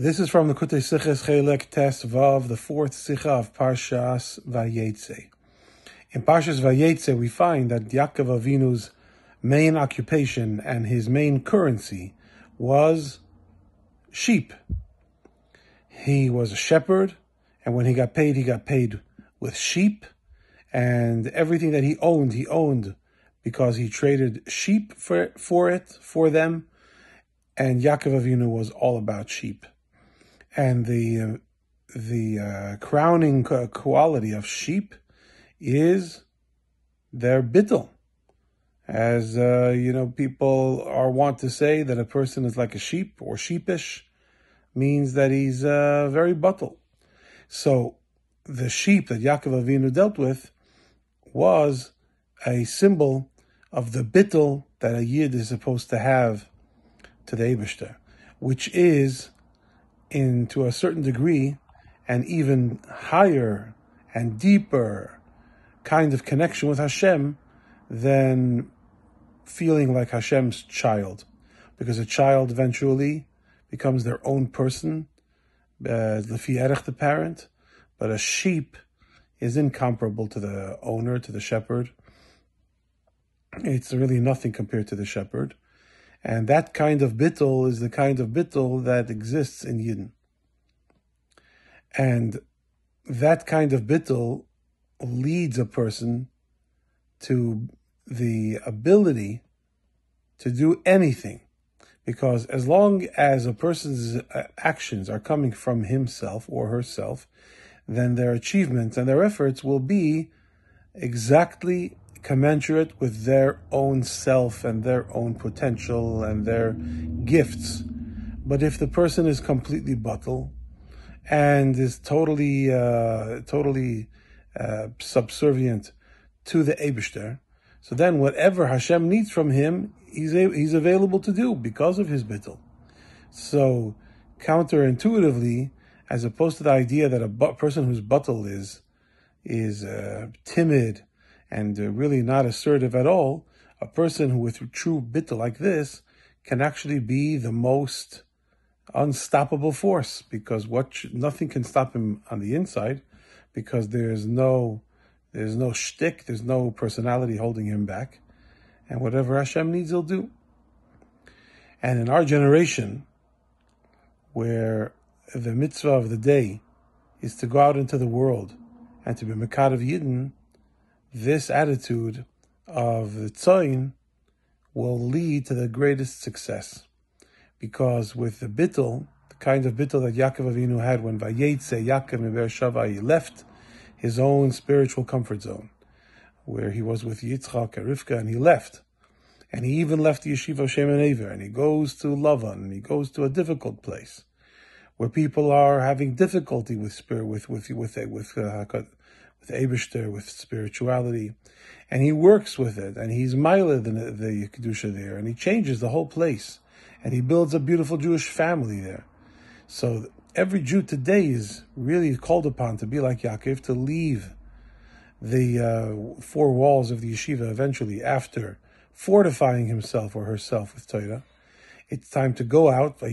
This is from the Kutei Siches Chelek Tes Vav, the fourth Sicha of Parshas Vayetze. In Parshas Vayetze, we find that Yaakov Avinu's main occupation and his main currency was sheep. He was a shepherd, and when he got paid, he got paid with sheep, and everything that he owned, he owned because he traded sheep for, for it, for them, and Yaakov Avinu was all about sheep and the uh, the uh, crowning quality of sheep is their bittel. As uh, you know, people are wont to say that a person is like a sheep or sheepish, means that he's uh, very buttle. So the sheep that Yaakov Avinu dealt with was a symbol of the bittel that a yid is supposed to have to the Eibishter, which is in to a certain degree an even higher and deeper kind of connection with Hashem than feeling like Hashem's child. Because a child eventually becomes their own person, uh, the parent, but a sheep is incomparable to the owner, to the shepherd. It's really nothing compared to the shepherd. And that kind of bittul is the kind of bittul that exists in Yidden. And that kind of bittul leads a person to the ability to do anything. Because as long as a person's uh, actions are coming from himself or herself, then their achievements and their efforts will be exactly commensurate with their own self and their own potential and their gifts. But if the person is completely buttle and is totally, uh, totally uh, subservient to the Eibishter, so then whatever Hashem needs from him, he's, a, he's available to do because of his bittul. So counterintuitively, as opposed to the idea that a person whose buttul is is uh, timid and uh, really not assertive at all, a person who with true bitta like this can actually be the most unstoppable force because what nothing can stop him on the inside because there's no there's no shtick, there's no personality holding him back, and whatever Hashem needs, he'll do. And in our generation, where the mitzvah of the day is to go out into the world and to be Mekarev Yidden, this attitude of the tzoyin will lead to the greatest success. Because with the bittel, the kind of bittel that Yaakov Avinu had when Vayetze Yaakov Shava, he left his own spiritual comfort zone, where he was with Yitzchak and Rivka, and he left. And he even left the yeshiva of Shem and and he goes to Lavan, and he goes to a difficult place, where people are having difficulty with spirit, with with with with, with uh, with Eibishter, with spirituality, and he works with it, and he's Mila the, the Kedusha there, and he changes the whole place, and he builds a beautiful Jewish family there. So every Jew today is really called upon to be like Yaakov, to leave the uh, four walls of the yeshiva eventually after fortifying himself or herself with Torah. It's time to go out, to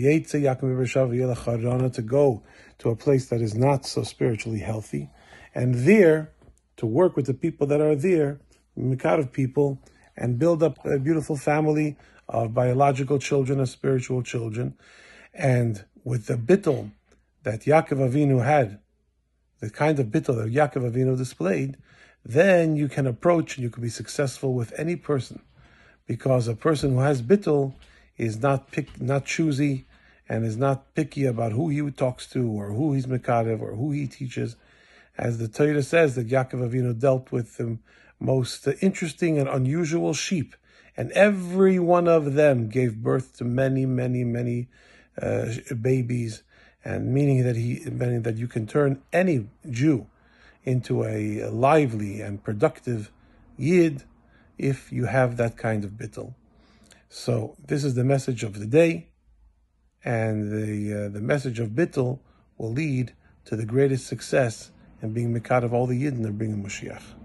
go to a place that is not so spiritually healthy, and there to work with the people that are there, Mekarev people, and build up a beautiful family of biological children and spiritual children. And with the bittul that Yaakov Avinu had, the kind of bittul that Yaakov Avinu displayed, then you can approach and you can be successful with any person. Because a person who has bittul is not pick, not choosy and is not picky about who he talks to or who he's mekarev or who he teaches as the Torah says that Yaakov Avinu dealt with the most interesting and unusual sheep, and every one of them gave birth to many, many, many uh, babies, and meaning that he, meaning that you can turn any Jew into a lively and productive yid if you have that kind of bittul. So this is the message of the day, and the uh, the message of bittul will lead to the greatest success and being Mekarev all the Yidden and bringing Moshiach.